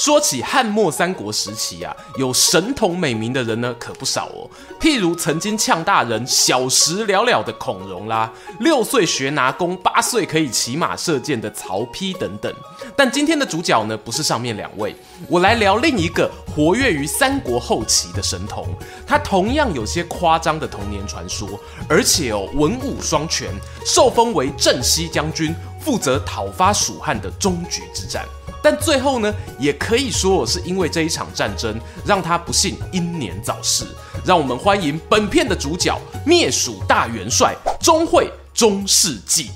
说起汉末三国时期啊，有神童美名的人呢，可不少哦。譬如曾经呛大人小时了了的孔融啦，六岁学拿弓，八岁可以骑马射箭的曹丕等等。但今天的主角呢，不是上面两位，我来聊另一个活跃于三国后期的神童。他同样有些夸张的童年传说，而且哦，文武双全，受封为镇西将军，负责讨伐蜀汉的终局之战。但最后呢，也可以说是因为这一场战争，让他不幸英年早逝。让我们欢迎本片的主角——灭鼠大元帅钟会中世纪。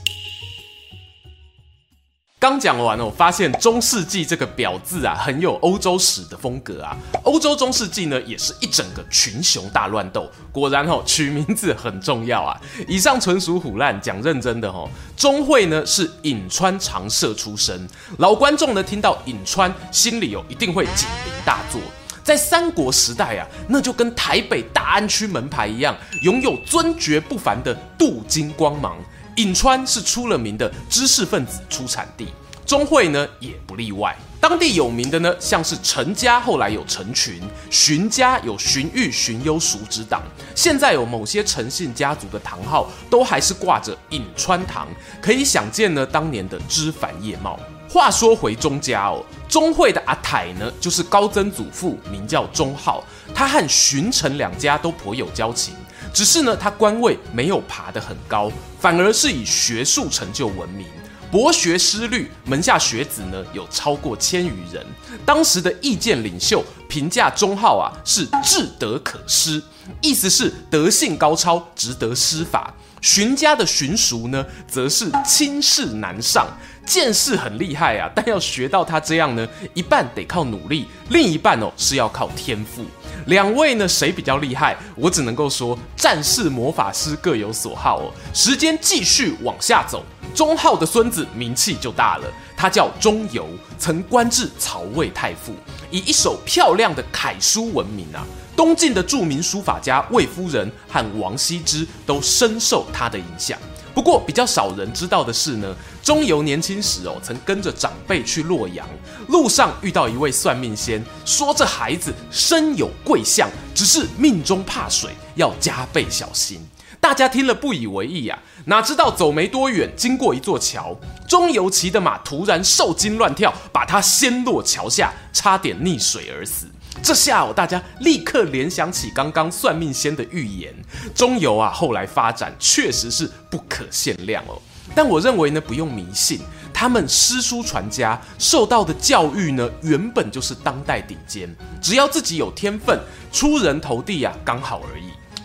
刚讲完我，发现中世纪这个表字啊，很有欧洲史的风格啊。欧洲中世纪呢，也是一整个群雄大乱斗。果然哦，取名字很重要啊。以上纯属唬烂，讲认真的哦。钟会呢是颍川长社出身，老观众呢听到颍川，心里哦一定会警铃大作。在三国时代啊，那就跟台北大安区门牌一样，拥有尊爵不凡的镀金光芒。颍川是出了名的知识分子出产地，钟会呢也不例外。当地有名的呢，像是陈家后来有陈群，荀家有荀彧、荀攸叔侄党，现在有某些陈姓家族的堂号都还是挂着颍川堂，可以想见呢当年的枝繁叶茂。话说回钟家哦，钟会的阿泰呢，就是高曾祖父，名叫钟浩，他和荀陈两家都颇有交情。只是呢，他官位没有爬得很高，反而是以学术成就闻名，博学思虑，门下学子呢有超过千余人。当时的意见领袖评价钟浩啊是至德可施，意思是德性高超，值得施法。荀家的荀叔呢，则是轻视难上，见识很厉害啊，但要学到他这样呢，一半得靠努力，另一半哦是要靠天赋。两位呢，谁比较厉害？我只能够说，战士魔法师各有所好哦。时间继续往下走，钟浩的孙子名气就大了，他叫钟繇，曾官至曹魏太傅，以一手漂亮的楷书闻名啊。东晋的著名书法家卫夫人和王羲之都深受他的影响。不过比较少人知道的是呢，钟繇年轻时哦，曾跟着长辈去洛阳，路上遇到一位算命仙，说这孩子身有贵相，只是命中怕水，要加倍小心。大家听了不以为意啊，哪知道走没多远，经过一座桥，钟繇骑的马突然受惊乱跳，把他掀落桥下，差点溺水而死。这下哦，大家立刻联想起刚刚算命仙的预言。中游啊，后来发展确实是不可限量哦。但我认为呢，不用迷信，他们诗书传家，受到的教育呢，原本就是当代顶尖。只要自己有天分，出人头地啊，刚好而已。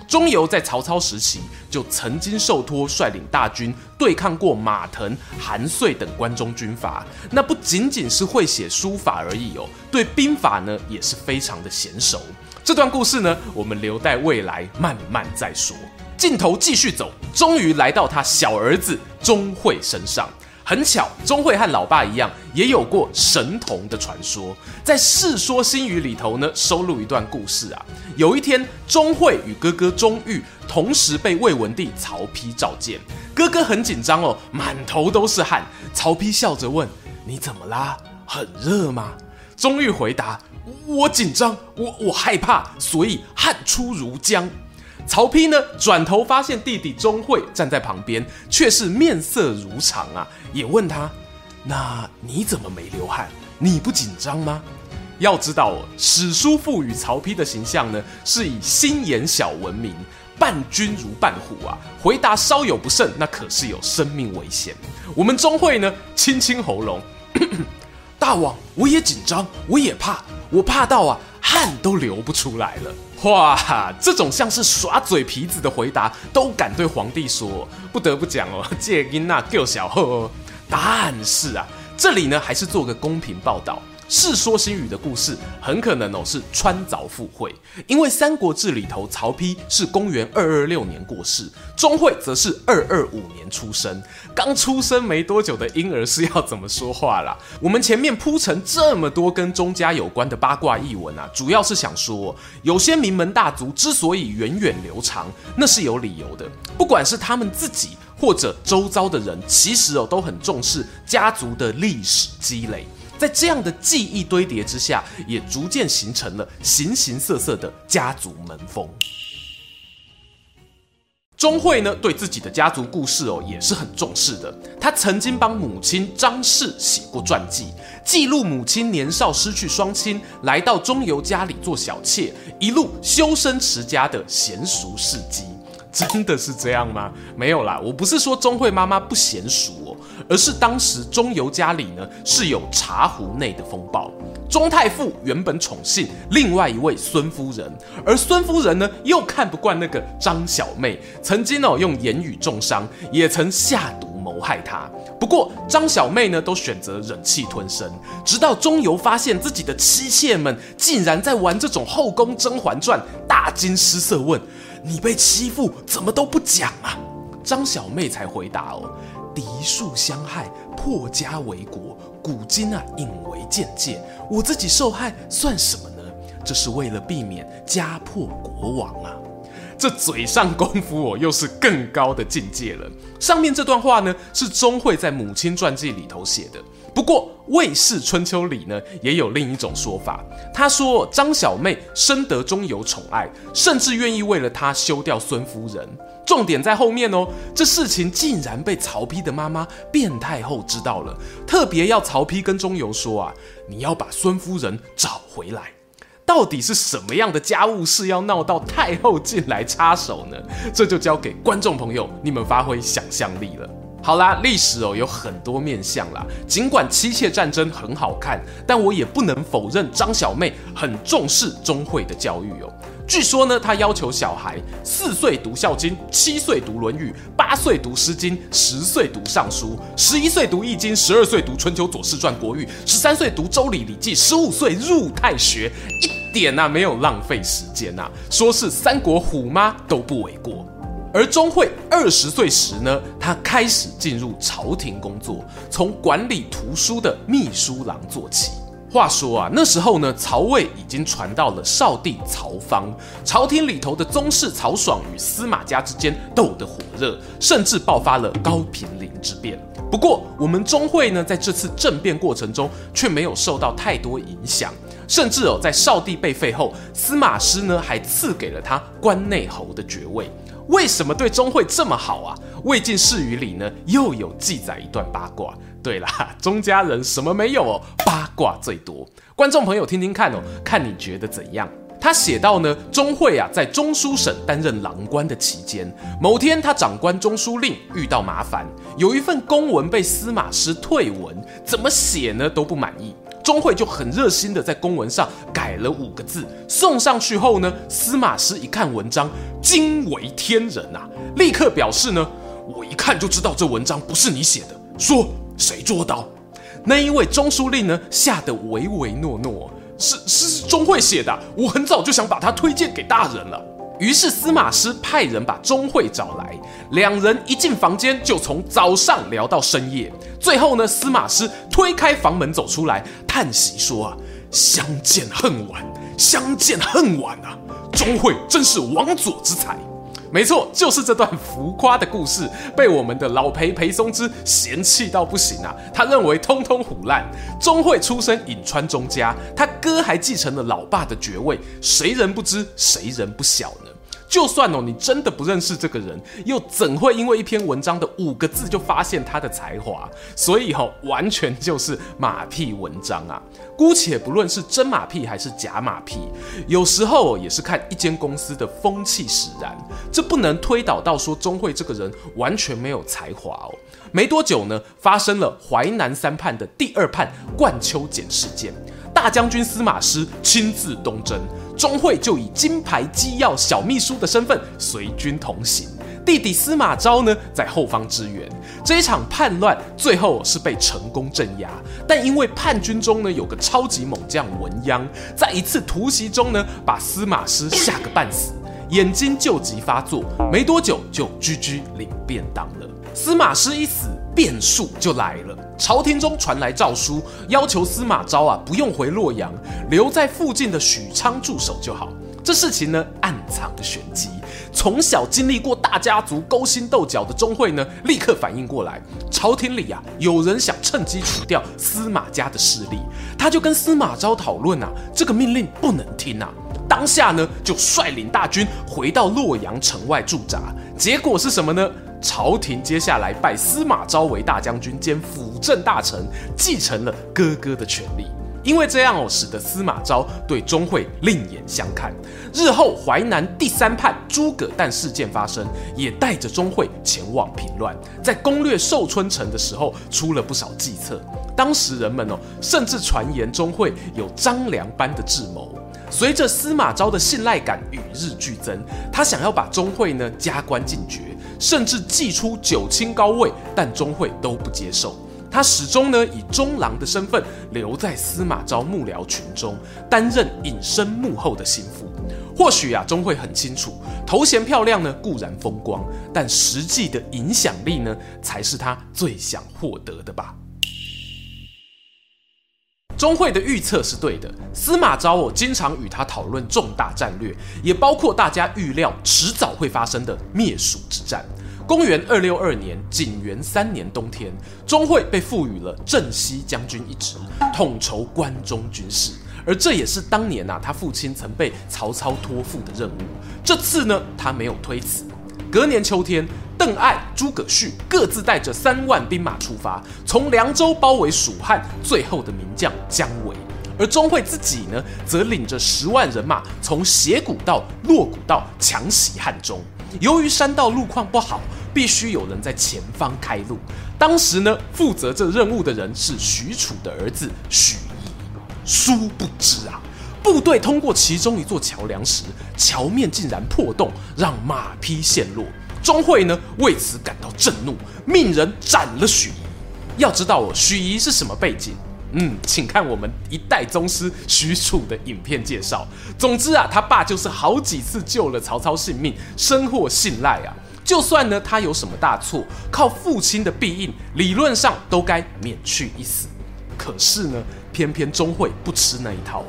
钟繇在曹操时期就曾经受托率领大军对抗过马腾、韩遂等关中军阀，那不仅仅是会写书法而已哦，对兵法呢也是非常的娴熟。这段故事呢，我们留待未来慢慢再说。镜头继续走，终于来到他小儿子钟会身上。很巧，钟会和老爸一样，也有过神童的传说。在《世说新语》里头呢，收录一段故事啊。有一天，钟会与哥哥钟玉同时被魏文帝曹丕召见，哥哥很紧张哦，满头都是汗。曹丕笑着问：“你怎么啦？很热吗？”钟玉回答：“我紧张，我我害怕，所以汗出如浆。”曹丕呢，转头发现弟弟钟会站在旁边，却是面色如常啊，也问他：“那你怎么没流汗？你不紧张吗？”要知道，史书赋予曹丕的形象呢，是以心眼小闻名，伴君如伴虎啊。回答稍有不慎，那可是有生命危险。我们钟会呢，清清喉咙，大王，我也紧张，我也怕，我怕到啊，汗都流不出来了。哇，这种像是耍嘴皮子的回答都敢对皇帝说，不得不讲哦，这囡仔够小喝哦。但是啊，这里呢还是做个公平报道。《世说新语》的故事很可能哦是穿凿附会，因为《三国志》里头曹丕是公元二二六年过世，钟会则是二二五年出生。刚出生没多久的婴儿是要怎么说话啦？我们前面铺陈这么多跟钟家有关的八卦译闻啊，主要是想说，有些名门大族之所以源远流长，那是有理由的。不管是他们自己或者周遭的人，其实哦都很重视家族的历史积累。在这样的记忆堆叠之下，也逐渐形成了形形色色的家族门风。钟会呢，对自己的家族故事哦，也是很重视的。他曾经帮母亲张氏写过传记，记录母亲年少失去双亲，来到钟繇家里做小妾，一路修身持家的娴熟事迹。真的是这样吗？没有啦，我不是说钟会妈妈不娴熟。而是当时钟游家里呢是有茶壶内的风暴，钟太傅原本宠幸另外一位孙夫人，而孙夫人呢又看不惯那个张小妹，曾经哦用言语重伤，也曾下毒谋害她。不过张小妹呢都选择忍气吞声，直到钟繇发现自己的妻妾们竟然在玩这种后宫甄嬛传，大惊失色问：“你被欺负怎么都不讲啊？”张小妹才回答哦。敌数相害，破家为国，古今啊引为鉴戒。我自己受害算什么呢？这是为了避免家破国亡啊！这嘴上功夫哦，又是更高的境界了。上面这段话呢，是钟会在母亲传记里头写的。不过《魏氏春秋》里呢，也有另一种说法。他说张小妹深得钟繇宠爱，甚至愿意为了她休掉孙夫人。重点在后面哦，这事情竟然被曹丕的妈妈卞太后知道了，特别要曹丕跟钟繇说啊，你要把孙夫人找回来。到底是什么样的家务事要闹到太后进来插手呢？这就交给观众朋友你们发挥想象力了。好啦，历史哦有很多面相啦，尽管妻妾战争很好看，但我也不能否认张小妹很重视钟会的教育哦。据说呢，她要求小孩四岁读《孝经》，七岁读《论语》，八岁读《诗经》，十岁读《尚书》，十一岁读《易经》，十二岁读《春秋左氏传国语》，十三岁读《周礼》《礼记》，十五岁入太学，一点呐、啊、没有浪费时间呐、啊，说是三国虎妈都不为过。而钟会二十岁时呢，他开始进入朝廷工作，从管理图书的秘书郎做起。话说啊，那时候呢，曹魏已经传到了少帝曹芳，朝廷里头的宗室曹爽与司马家之间斗得火热，甚至爆发了高平陵之变。不过，我们钟会呢，在这次政变过程中却没有受到太多影响，甚至哦，在少帝被废后，司马师呢还赐给了他关内侯的爵位。为什么对钟会这么好啊？《魏晋世语》里呢又有记载一段八卦。对啦，钟家人什么没有哦？八卦最多。观众朋友听听看哦，看你觉得怎样？他写到呢，钟会啊在中书省担任郎官的期间，某天他长官中书令遇到麻烦，有一份公文被司马师退文，怎么写呢都不满意。钟会就很热心的在公文上改了五个字，送上去后呢，司马师一看文章，惊为天人啊，立刻表示呢，我一看就知道这文章不是你写的，说谁捉刀？那一位中书令呢，吓得唯唯诺诺，是是钟会写的，我很早就想把他推荐给大人了。于是司马师派人把钟会找来，两人一进房间就从早上聊到深夜。最后呢，司马师推开房门走出来，叹息说：“啊，相见恨晚，相见恨晚啊！钟会真是王佐之才。”没错，就是这段浮夸的故事被我们的老裴裴松之嫌弃到不行啊！他认为通通虎烂。钟会出身颍川钟家，他哥还继承了老爸的爵位，谁人不知，谁人不晓呢？就算哦，你真的不认识这个人，又怎会因为一篇文章的五个字就发现他的才华？所以哦，完全就是马屁文章啊！姑且不论是真马屁还是假马屁，有时候也是看一间公司的风气使然，这不能推导到说钟会这个人完全没有才华哦。没多久呢，发生了淮南三叛的第二叛冠秋俭事件，大将军司马师亲自东征。钟会就以金牌机要小秘书的身份随军同行，弟弟司马昭呢在后方支援。这一场叛乱最后是被成功镇压，但因为叛军中呢有个超级猛将文鞅，在一次突袭中呢把司马师吓个半死，眼睛旧疾发作，没多久就居居领便当了。司马师一死，变数就来了。朝廷中传来诏书，要求司马昭啊不用回洛阳，留在附近的许昌驻守就好。这事情呢暗藏着玄机。从小经历过大家族勾心斗角的钟会呢，立刻反应过来，朝廷里啊有人想趁机除掉司马家的势力，他就跟司马昭讨论啊，这个命令不能听啊。当下呢就率领大军回到洛阳城外驻扎，结果是什么呢？朝廷接下来拜司马昭为大将军兼辅政大臣，继承了哥哥的权力。因为这样哦，使得司马昭对钟会另眼相看。日后淮南第三叛诸葛诞事件发生，也带着钟会前往平乱。在攻略寿春城的时候，出了不少计策。当时人们哦，甚至传言钟会有张良般的智谋。随着司马昭的信赖感与日俱增，他想要把钟会呢加官进爵。甚至祭出九卿高位，但钟会都不接受。他始终呢以中郎的身份留在司马昭幕僚群中，担任隐身幕后的心腹。或许啊，钟会很清楚，头衔漂亮呢固然风光，但实际的影响力呢才是他最想获得的吧。钟会的预测是对的，司马昭我经常与他讨论重大战略，也包括大家预料迟早会发生的灭蜀之战。公元二六二年景元三年冬天，钟会被赋予了镇西将军一职，统筹关中军事，而这也是当年啊他父亲曾被曹操托付的任务。这次呢，他没有推辞。隔年秋天，邓艾、诸葛绪各自带着三万兵马出发，从凉州包围蜀汉最后的名将姜维。而钟会自己呢，则领着十万人马从斜谷道、洛谷道强袭汉中。由于山道路况不好，必须有人在前方开路。当时呢，负责这任务的人是许褚的儿子许仪。殊不知啊。部队通过其中一座桥梁时，桥面竟然破洞，让马匹陷落。钟会呢为此感到震怒，命人斩了许仪。要知道哦，许仪是什么背景？嗯，请看我们一代宗师许褚的影片介绍。总之啊，他爸就是好几次救了曹操性命，深获信赖啊。就算呢他有什么大错，靠父亲的庇应，理论上都该免去一死。可是呢，偏偏钟会不吃那一套。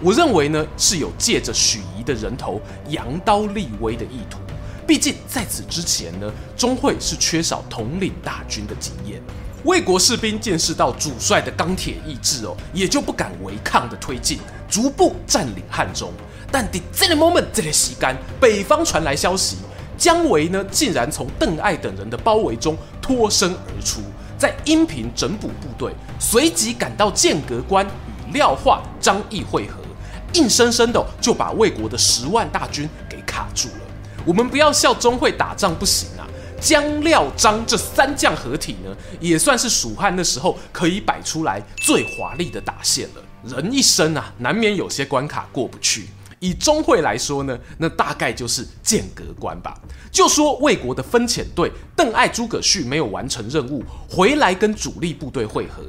我认为呢，是有借着许仪的人头扬刀立威的意图。毕竟在此之前呢，钟会是缺少统领大军的经验。魏国士兵见识到主帅的钢铁意志哦，也就不敢违抗的推进，逐步占领汉中。但在这个 moment，这个时间，北方传来消息，姜维呢竟然从邓艾等人的包围中脱身而出，在阴平整补部队，随即赶到剑阁关与廖化、张翼会合。硬生生的就把魏国的十万大军给卡住了。我们不要笑钟会打仗不行啊，姜廖张这三将合体呢，也算是蜀汉那时候可以摆出来最华丽的打线了。人一生啊，难免有些关卡过不去。以钟会来说呢，那大概就是剑阁关吧。就说魏国的分遣队邓艾、诸葛绪没有完成任务，回来跟主力部队会合。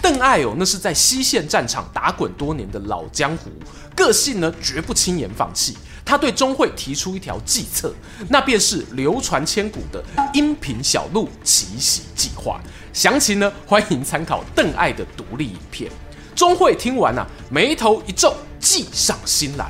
邓艾哦，那是在西线战场打滚多年的老江湖，个性呢绝不轻言放弃。他对钟会提出一条计策，那便是流传千古的阴平小路奇袭计划。详情呢，欢迎参考邓艾的独立影片。钟会听完啊，眉头一皱，计上心来。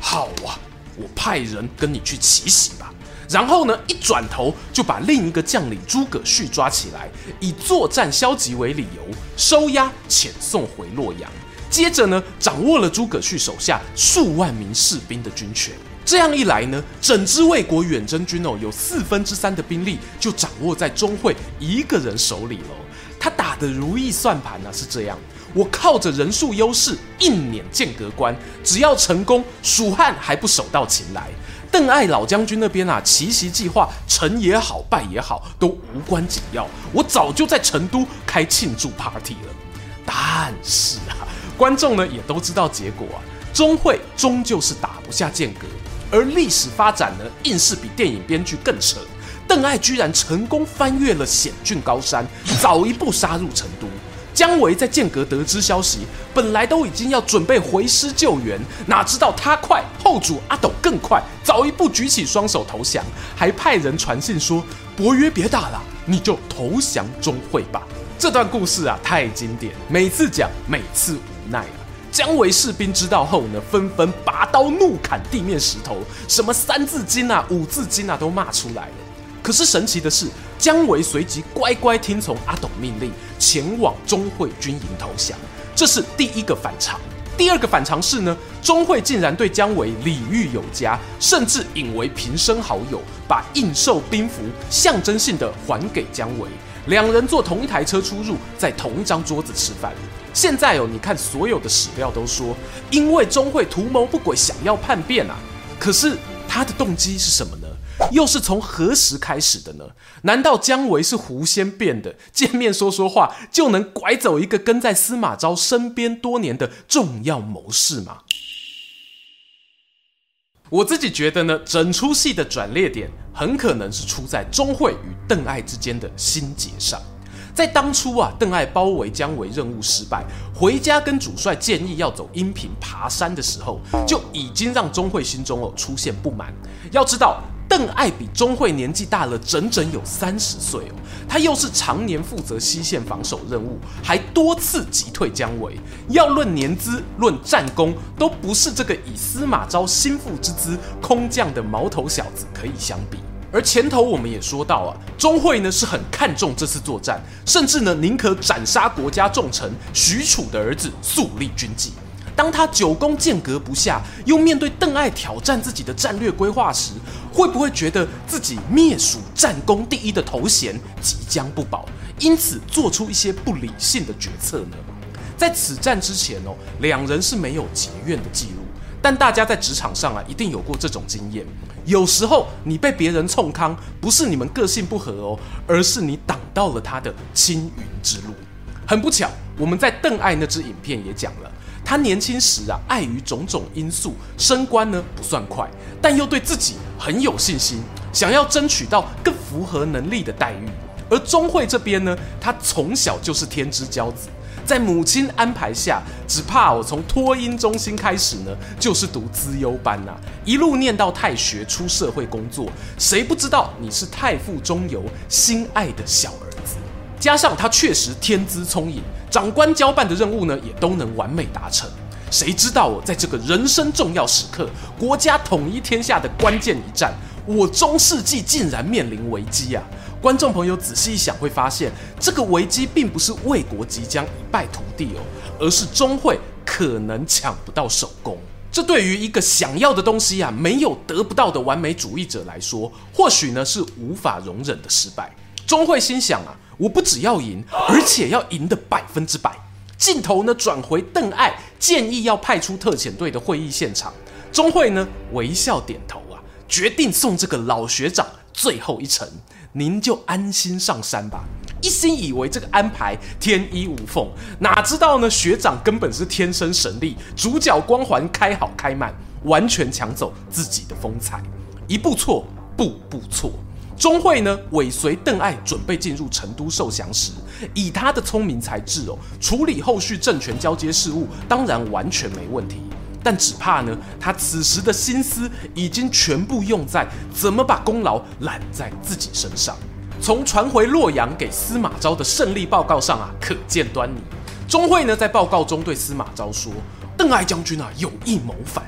好啊，我派人跟你去奇袭吧。然后呢，一转头就把另一个将领诸葛绪抓起来，以作战消极为理由，收押遣送回洛阳。接着呢，掌握了诸葛绪手下数万名士兵的军权。这样一来呢，整支魏国远征军哦，有四分之三的兵力就掌握在钟会一个人手里了。他打的如意算盘呢、是这样。我靠着人数优势硬撵剑阁关，只要成功，蜀汉还不手到擒来。邓艾老将军那边啊，奇袭计划成也好，败也好，都无关紧要。我早就在成都开庆祝 party 了。但是啊，观众呢也都知道结果啊，钟会终究是打不下剑阁，而历史发展呢，硬是比电影编剧更扯。邓艾居然成功翻越了险峻高山，早一步杀入成都。姜维在剑阁得知消息，本来都已经要准备回师救援，哪知道他快，后主阿斗更快，早一步举起双手投降，还派人传信说：“伯约别打了，你就投降钟会吧。”这段故事啊，太经典，每次讲，每次无奈啊。姜维士兵知道后呢，纷纷拔刀怒砍地面石头，什么三字经啊、五字经啊都骂出来了。可是神奇的是，姜维随即乖乖听从阿斗命令，前往钟会军营投降。这是第一个反常。第二个反常是呢，钟会竟然对姜维礼遇有加，甚至引为平生好友，把印綬兵符象征性的还给姜维。两人坐同一台车出入，在同一张桌子吃饭。现在哦，你看所有的史料都说，因为钟会图谋不轨，想要叛变啊。可是他的动机是什么呢？又是从何时开始的呢？难道姜维是狐仙变的？见面说说话就能拐走一个跟在司马昭身边多年的重要谋士吗？我自己觉得呢，整出戏的转捩点很可能是出在钟会与邓艾之间的心结上。在当初啊，邓艾包围姜维任务失败，回家跟主帅建议要走阴平爬山的时候，就已经让钟会心中哦出现不满。要知道。邓艾比钟会年纪大了整整有三十岁哦，他又是常年负责西线防守任务，还多次击退姜维。要论年资、论战功，都不是这个以司马昭心腹之资空降的毛头小子可以相比。而前头我们也说到啊，钟会呢是很看重这次作战，甚至呢宁可斩杀国家重臣许褚的儿子，肃立军纪。当他久攻剑阁不下，又面对邓艾挑战自己的战略规划时，会不会觉得自己灭蜀战功第一的头衔即将不保，因此做出一些不理性的决策呢？在此战之前哦，两人是没有结怨的记录，但大家在职场上啊，一定有过这种经验。有时候你被别人冲康，不是你们个性不合哦，而是你挡到了他的青云之路。很不巧，我们在邓艾那支影片也讲了。他年轻时啊，碍于种种因素，升官呢不算快，但又对自己很有信心，想要争取到更符合能力的待遇。而钟会这边呢，他从小就是天之骄子，在母亲安排下，只怕我从托婴中心开始呢，就是读资优班呐、一路念到太学，出社会工作，谁不知道你是太傅钟繇心爱的小儿？加上他确实天资聪颖。长官交办的任务呢，也都能完美达成。谁知道哦，在这个人生重要时刻，国家统一天下的关键一战，我中世纪竟然面临危机啊！观众朋友仔细一想，会发现这个危机并不是魏国即将一败涂地哦，而是钟会可能抢不到首功。这对于一个想要的东西啊，没有得不到的完美主义者来说，或许呢是无法容忍的失败。钟会心想啊。我不只要赢，而且要赢得百分之百。镜头呢转回邓艾建议要派出特遣队的会议现场，钟会呢微笑点头啊，决定送这个老学长最后一程，您就安心上山吧。一心以为这个安排天衣无缝，哪知道呢学长根本是天生神力，主角光环开好开满，完全抢走自己的风采，一步错，步步错。钟会呢尾随邓艾准备进入成都受降时，以他的聪明才智哦，处理后续政权交接事务当然完全没问题。但只怕呢，他此时的心思已经全部用在怎么把功劳揽在自己身上。从传回洛阳给司马昭的胜利报告上啊，可见端倪。钟会呢在报告中对司马昭说：“邓艾将军啊有意谋反。”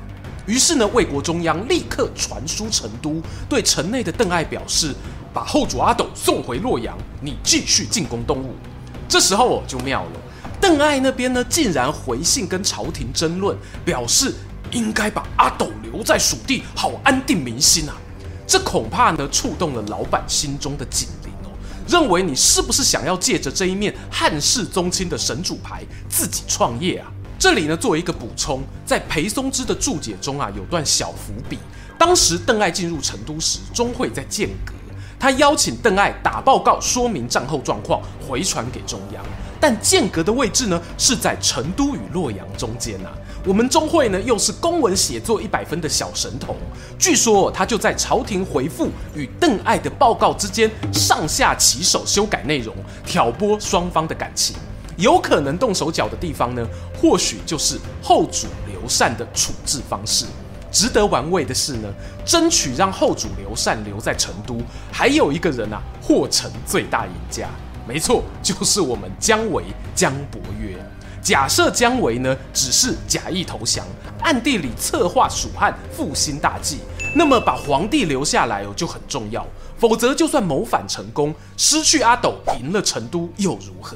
于是呢，魏国中央立刻传书成都，对城内的邓艾表示，把后主阿斗送回洛阳，你继续进攻东吴。这时候哦，就妙了，邓艾那边呢，竟然回信跟朝廷争论，表示应该把阿斗留在蜀地，好安定民心啊。这恐怕呢，触动了老板心中的警铃哦，认为你是不是想要借着这一面汉室宗亲的神主牌，自己创业啊？这里呢，作为一个补充，在裴松之的注解中啊，有段小伏笔。当时邓艾进入成都时，钟会在剑阁，他邀请邓艾打报告，说明战后状况，回传给中央。但剑阁的位置呢，是在成都与洛阳中间啊。我们钟会呢，又是公文写作一百分的小神童，据说他就在朝廷回复与邓艾的报告之间上下其手修改内容，挑拨双方的感情。有可能动手脚的地方呢，或许就是后主刘禅的处置方式。值得玩味的是呢，争取让后主刘禅留在成都，还有一个人啊，或成最大赢家。没错，就是我们姜维姜伯约。假设姜维呢，只是假意投降，暗地里策划蜀汉复兴大计，那么把皇帝留下来哦就很重要。否则，就算谋反成功，失去阿斗，赢了成都又如何？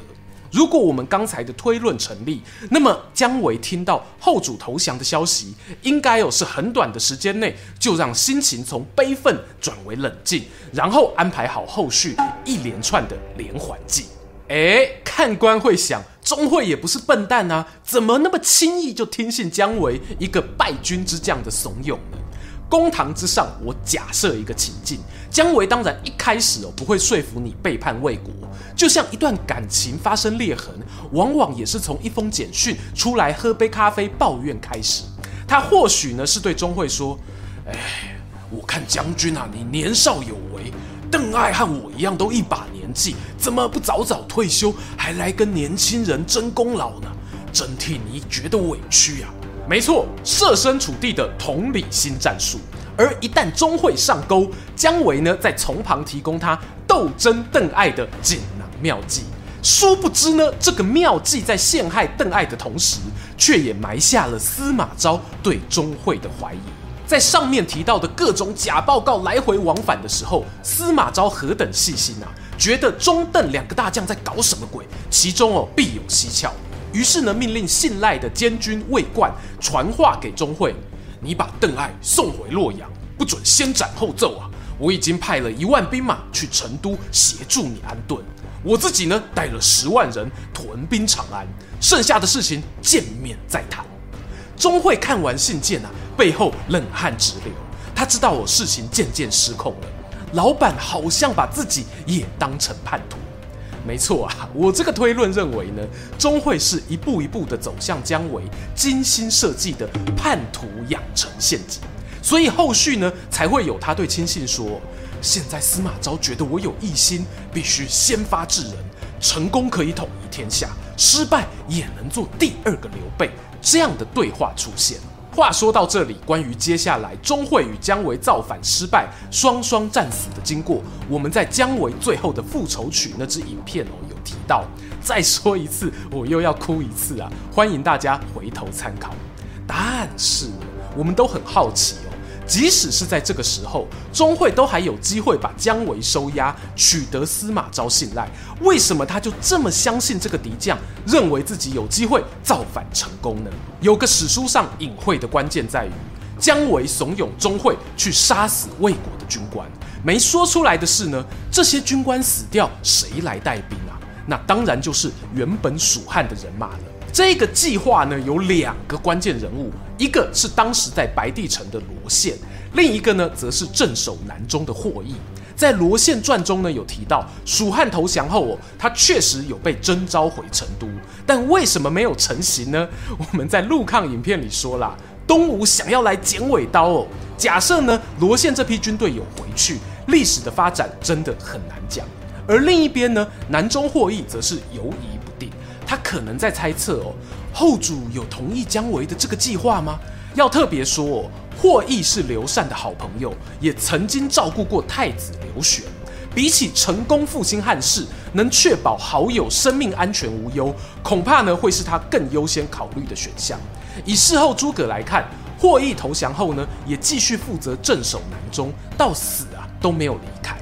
如果我们刚才的推论成立，那么姜维听到后主投降的消息，应该有是很短的时间内就让心情从悲愤转为冷静，然后安排好后续一连串的连环计。哎，看官会想，钟会也不是笨蛋啊，怎么那么轻易就听信姜维一个败军之将的怂恿呢？公堂之上，我假设一个情境，姜维当然一开始哦不会说服你背叛魏国，就像一段感情发生裂痕，往往也是从一封简讯出来喝杯咖啡抱怨开始。他或许呢是对钟会说：“哎，我看将军啊，你年少有为，邓艾和我一样都一把年纪，怎么不早早退休，还来跟年轻人争功劳呢？真替你觉得委屈呀。”没错，设身处地的同理心战术。而一旦钟会上钩，姜维呢，在从旁提供他斗争邓艾的锦囊妙计。殊不知呢，这个妙计在陷害邓艾的同时，却也埋下了司马昭对钟会的怀疑。在上面提到的各种假报告来回往返的时候，司马昭何等细心啊，觉得钟邓两个大将在搞什么鬼，其中哦必有蹊跷。于是呢，命令信赖的监军魏冠传话给钟会：“你把邓艾送回洛阳，不准先斩后奏啊！我已经派了一万兵马去成都协助你安顿，我自己呢带了十万人屯兵长安，剩下的事情见面再谈。”钟会看完信件啊，背后冷汗直流。他知道我事情渐渐失控了，老板好像把自己也当成叛徒。没错啊，我这个推论认为呢，钟会是一步一步的走向姜维精心设计的叛徒养成陷阱，所以后续呢才会有他对亲信说：现在司马昭觉得我有异心，必须先发制人，成功可以统一天下，失败也能做第二个刘备，这样的对话出现。话说到这里，关于接下来钟会与姜维造反失败、双双战死的经过，我们在姜维最后的复仇曲那支影片哦有提到。再说一次，我又要哭一次啊！欢迎大家回头参考。但是我们都很好奇哦。即使是在这个时候，钟会都还有机会把姜维收押，取得司马昭信赖。为什么他就这么相信这个敌将，认为自己有机会造反成功呢？有个史书上隐晦的关键在于，姜维怂恿钟会去杀死魏国的军官，没说出来的是呢，这些军官死掉，谁来带兵啊？那当然就是原本蜀汉的人马了。这个计划呢，有两个关键人物，一个是当时在白帝城的罗宪，另一个呢，则是镇守南中的霍邑。在罗宪传中呢，有提到蜀汉投降后哦，他确实有被征召回成都，但为什么没有成行呢？我们在陆抗影片里说啦，东吴想要来剪尾刀哦。假设呢，罗宪这批军队有回去，历史的发展真的很难讲。而另一边呢，南中霍邑则是犹疑。他可能在猜测哦，后主有同意姜维的这个计划吗？要特别说哦，霍邑是刘禅的好朋友，也曾经照顾过太子刘玄。比起成功复兴汉室，能确保好友生命安全无忧，恐怕呢会是他更优先考虑的选项。以事后诸葛来看，霍邑投降后呢，也继续负责镇守南中，到死啊都没有离开。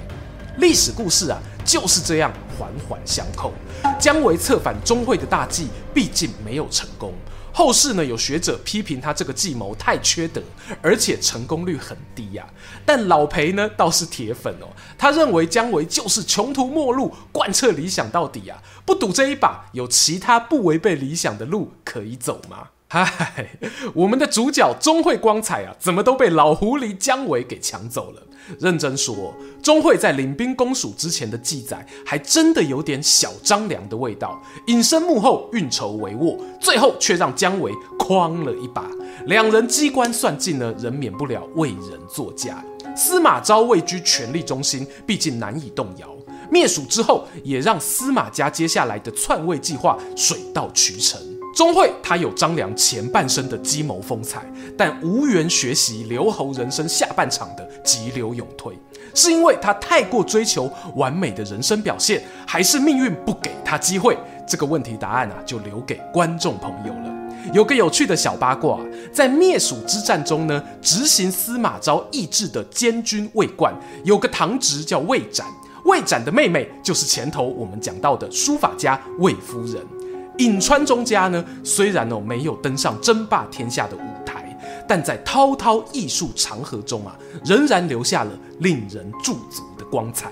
历史故事啊就是这样环环相扣。姜维策反钟会的大计毕竟没有成功，后世呢有学者批评他这个计谋太缺德，而且成功率很低呀、但老裴呢倒是铁粉哦，他认为姜维就是穷途末路，贯彻理想到底啊！不赌这一把，有其他不违背理想的路可以走吗？嗨，我们的主角钟会光彩啊，怎么都被老狐狸姜维给抢走了？认真说，钟会在领兵攻蜀之前的记载，还真的有点小张良的味道，隐身幕后，运筹帷幄，最后却让姜维诓了一把。两人机关算尽呢，仍免不了为人作嫁。司马昭位居权力中心，毕竟难以动摇。灭蜀之后，也让司马家接下来的篡位计划水到渠成。钟会他有张良前半生的计谋风采，但无缘学习刘侯人生下半场的急流勇退，是因为他太过追求完美的人生表现，还是命运不给他机会？这个问题答案啊，就留给观众朋友了。有个有趣的小八卦，在灭蜀之战中呢，执行司马昭意志的监军魏冠，有个堂侄叫魏展，魏展的妹妹就是前头我们讲到的书法家魏夫人。颍川中家呢，虽然哦没有登上争霸天下的舞台，但在滔滔艺术长河中啊，仍然留下了令人驻足的光彩。